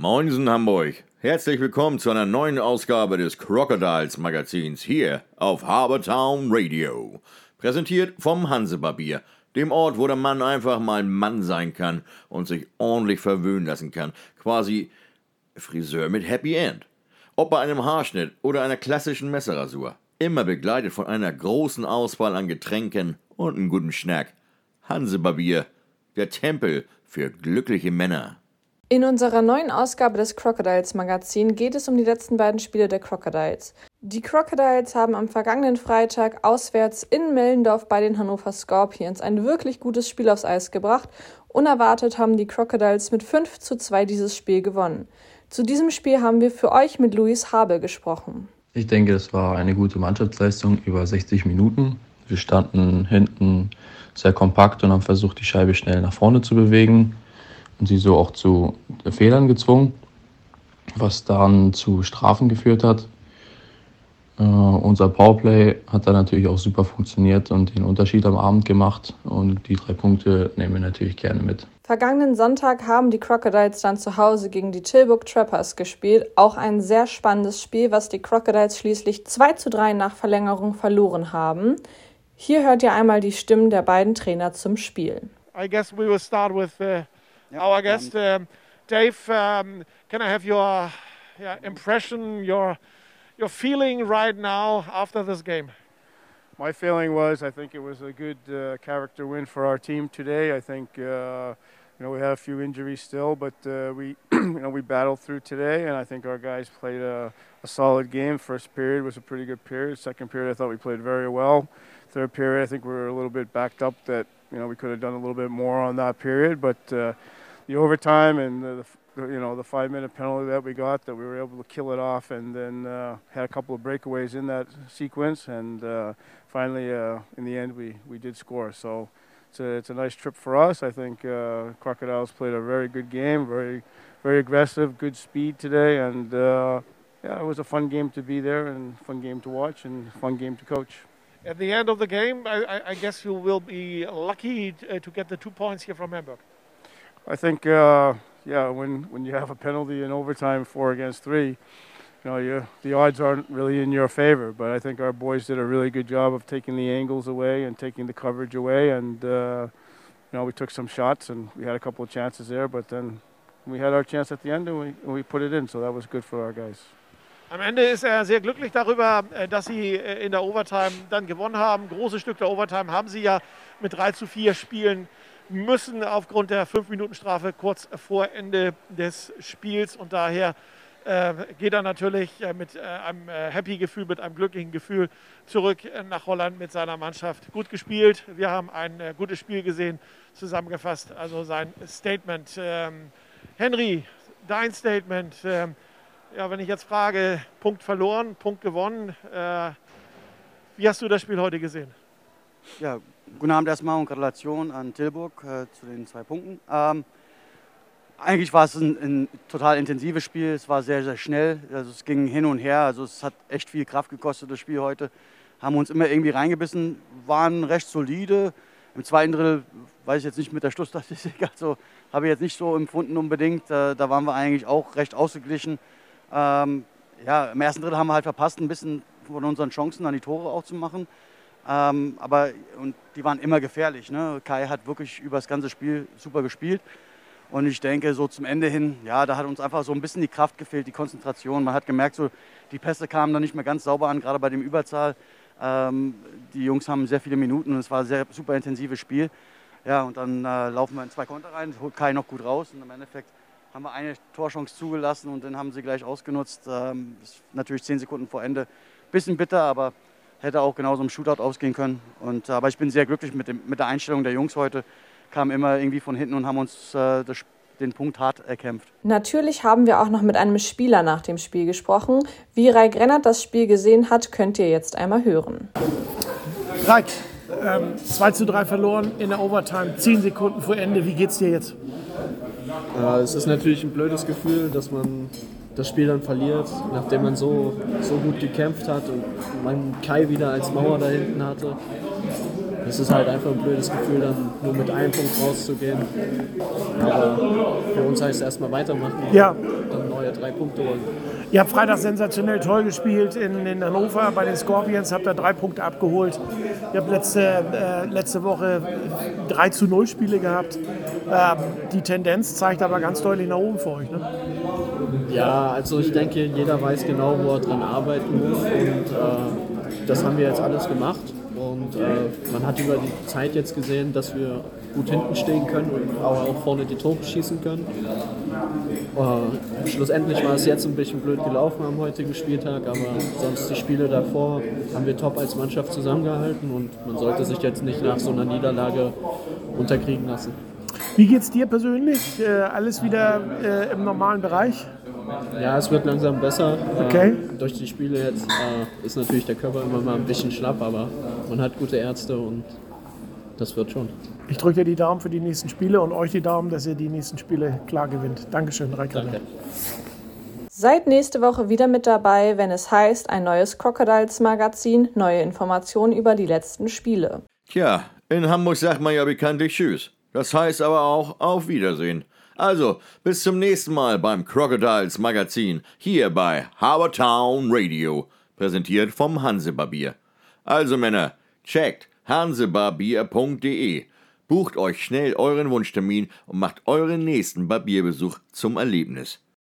Moinsen Hamburg. Herzlich willkommen zu einer neuen Ausgabe des Crocodiles Magazins hier auf Harbortown Radio. Präsentiert vom Hansebarbier, dem Ort, wo der Mann einfach mal Mann sein kann und sich ordentlich verwöhnen lassen kann. Quasi Friseur mit Happy End. Ob bei einem Haarschnitt oder einer klassischen Messerrasur. Immer begleitet von einer großen Auswahl an Getränken und einem guten Schnack. Hansebarbier, der Tempel für glückliche Männer. In unserer neuen Ausgabe des Crocodiles Magazin geht es um die letzten beiden Spiele der Crocodiles. Die Crocodiles haben am vergangenen Freitag auswärts in Mellendorf bei den Hannover Scorpions ein wirklich gutes Spiel aufs Eis gebracht. Unerwartet haben die Crocodiles mit 5 zu 2 dieses Spiel gewonnen. Zu diesem Spiel haben wir für euch mit Luis Habe gesprochen. Ich denke, es war eine gute Mannschaftsleistung über 60 Minuten. Wir standen hinten sehr kompakt und haben versucht, die Scheibe schnell nach vorne zu bewegen sie so auch zu Fehlern gezwungen, was dann zu Strafen geführt hat. Uh, unser Powerplay hat dann natürlich auch super funktioniert und den Unterschied am Abend gemacht. Und die drei Punkte nehmen wir natürlich gerne mit. Vergangenen Sonntag haben die Crocodiles dann zu Hause gegen die Tilburg Trappers gespielt. Auch ein sehr spannendes Spiel, was die Crocodiles schließlich 2 zu 3 nach Verlängerung verloren haben. Hier hört ihr einmal die Stimmen der beiden Trainer zum Spiel. I guess we will start with uh Yep. Our guest, um, Dave, um, can I have your yeah, impression, your your feeling right now after this game? My feeling was I think it was a good uh, character win for our team today. I think uh, you know we had a few injuries still, but uh, we you know we battled through today, and I think our guys played a, a, solid game. First period was a pretty good period. Second period I thought we played very well. Third period I think we were a little bit backed up that you know we could have done a little bit more on that period, but uh, the overtime and the, the, you know the five minute penalty that we got that we were able to kill it off and then uh, had a couple of breakaways in that sequence and uh, finally uh, in the end we, we did score. So it's a, it's a nice trip for us. I think uh, Crocodiles played a very good game very very aggressive good speed today and uh, yeah it was a fun game to be there and fun game to watch and fun game to coach. At the end of the game I, I guess you will be lucky uh, to get the two points here from Hamburg I think, uh, yeah, when, when you have a penalty in overtime, four against three, you know, you, the odds aren't really in your favor. But I think our boys did a really good job of taking the angles away and taking the coverage away. And, uh, you know, we took some shots and we had a couple of chances there. But then we had our chance at the end and we, and we put it in. So that was good for our guys. Am Ende ist er sehr glücklich darüber, äh, dass sie äh, in der Overtime dann gewonnen haben. Großes Stück der Overtime haben sie ja mit 3 zu 4 Spielen müssen aufgrund der 5-Minuten-Strafe kurz vor Ende des Spiels und daher äh, geht er natürlich äh, mit äh, einem happy Gefühl, mit einem glücklichen Gefühl zurück nach Holland mit seiner Mannschaft. Gut gespielt, wir haben ein gutes Spiel gesehen, zusammengefasst, also sein Statement. Ähm, Henry, dein Statement. Ähm, ja, wenn ich jetzt frage, Punkt verloren, Punkt gewonnen, wie hast du das Spiel heute gesehen? Ja, guten Abend erstmal und Gratulation an Tilburg äh, zu den zwei Punkten. Ähm, eigentlich war es ein, ein, total intensives Spiel. Es war sehr, sehr schnell. Also es ging hin und her. Also es hat echt viel Kraft gekostet, das Spiel heute. Haben uns immer irgendwie reingebissen, waren recht solide. Im zweiten Drittel weiß ich jetzt nicht mit der Schlussstatistik, also habe ich jetzt nicht so empfunden unbedingt. Äh, da waren wir eigentlich auch recht ausgeglichen. Ähm, ja, im ersten Drittel haben wir halt verpasst, ein bisschen von unseren Chancen an die Tore auch zu machen. Ähm, aber und die waren immer gefährlich. Ne? Kai hat wirklich über das ganze Spiel super gespielt. Und ich denke, so zum Ende hin, ja, da hat uns einfach so ein bisschen die Kraft gefehlt, die Konzentration. Man hat gemerkt, so die Pässe kamen dann nicht mehr ganz sauber an, gerade bei dem Überzahl. Ähm, die Jungs haben sehr viele Minuten und es war ein sehr super intensives Spiel. Ja, und dann äh, laufen wir in zwei Konter rein, holt Kai noch gut raus und im Endeffekt haben wir eine Torchance zugelassen und dann haben sie gleich ausgenutzt. Ähm, natürlich zehn Sekunden vor Ende. Bisschen bitter, aber hätte auch genauso im Shootout ausgehen können. Und, aber ich bin sehr glücklich mit, dem, mit der Einstellung der Jungs heute. Kamen immer irgendwie von hinten und haben uns äh, das, den Punkt hart erkämpft. Natürlich haben wir auch noch mit einem Spieler nach dem Spiel gesprochen. Wie Raik Rennert das Spiel gesehen hat, könnt ihr jetzt einmal hören. Raik, ähm, 2 zu 3 verloren in der Overtime, 10 Sekunden vor Ende. Wie geht's dir jetzt? Äh, es ist natürlich ein blödes Gefühl, dass man das Spiel dann verliert, nachdem man so, so gut gekämpft hat und man Kai wieder als Mauer da hinten hatte. es ist halt einfach ein blödes Gefühl, dann nur mit einem Punkt rauszugehen. Aber für uns heißt es erstmal weitermachen und Ja. dann neue drei Punkte holen. Ihr habt Freitag sensationell toll gespielt in, in Hannover bei den Scorpions, habt da drei Punkte abgeholt. Ihr habt letzte, äh, letzte Woche 3 zu 0 Spiele gehabt. Ähm, die Tendenz zeigt aber ganz deutlich nach oben für euch. Ne? Ja, also ich denke, jeder weiß genau, wo er dran arbeiten muss und äh, das haben wir jetzt alles gemacht. Und äh, man hat über die Zeit jetzt gesehen, dass wir gut hinten stehen können und aber auch vorne die Tore schießen können. Äh, schlussendlich war es jetzt ein bisschen blöd gelaufen am heutigen Spieltag, aber sonst die Spiele davor haben wir top als Mannschaft zusammengehalten und man sollte sich jetzt nicht nach so einer Niederlage unterkriegen lassen. Wie geht's dir persönlich? Äh, alles wieder äh, im normalen Bereich? Ja, es wird langsam besser. Okay. Äh, durch die Spiele jetzt äh, ist natürlich der Körper immer mal ein bisschen schlapp, aber man hat gute Ärzte und das wird schon. Ich drücke dir die Daumen für die nächsten Spiele und euch die Daumen, dass ihr die nächsten Spiele klar gewinnt. Dankeschön, Reikert. Danke. Seid nächste Woche wieder mit dabei, wenn es heißt, ein neues Crocodiles Magazin, neue Informationen über die letzten Spiele. Tja, in Hamburg sagt man ja bekanntlich Tschüss. Das heißt aber auch Auf Wiedersehen. Also, bis zum nächsten Mal beim Crocodiles Magazin hier bei Habertown Radio, präsentiert vom Hansebarbier. Also Männer, checkt hansebarbier.de, bucht euch schnell euren Wunschtermin und macht euren nächsten Barbierbesuch zum Erlebnis.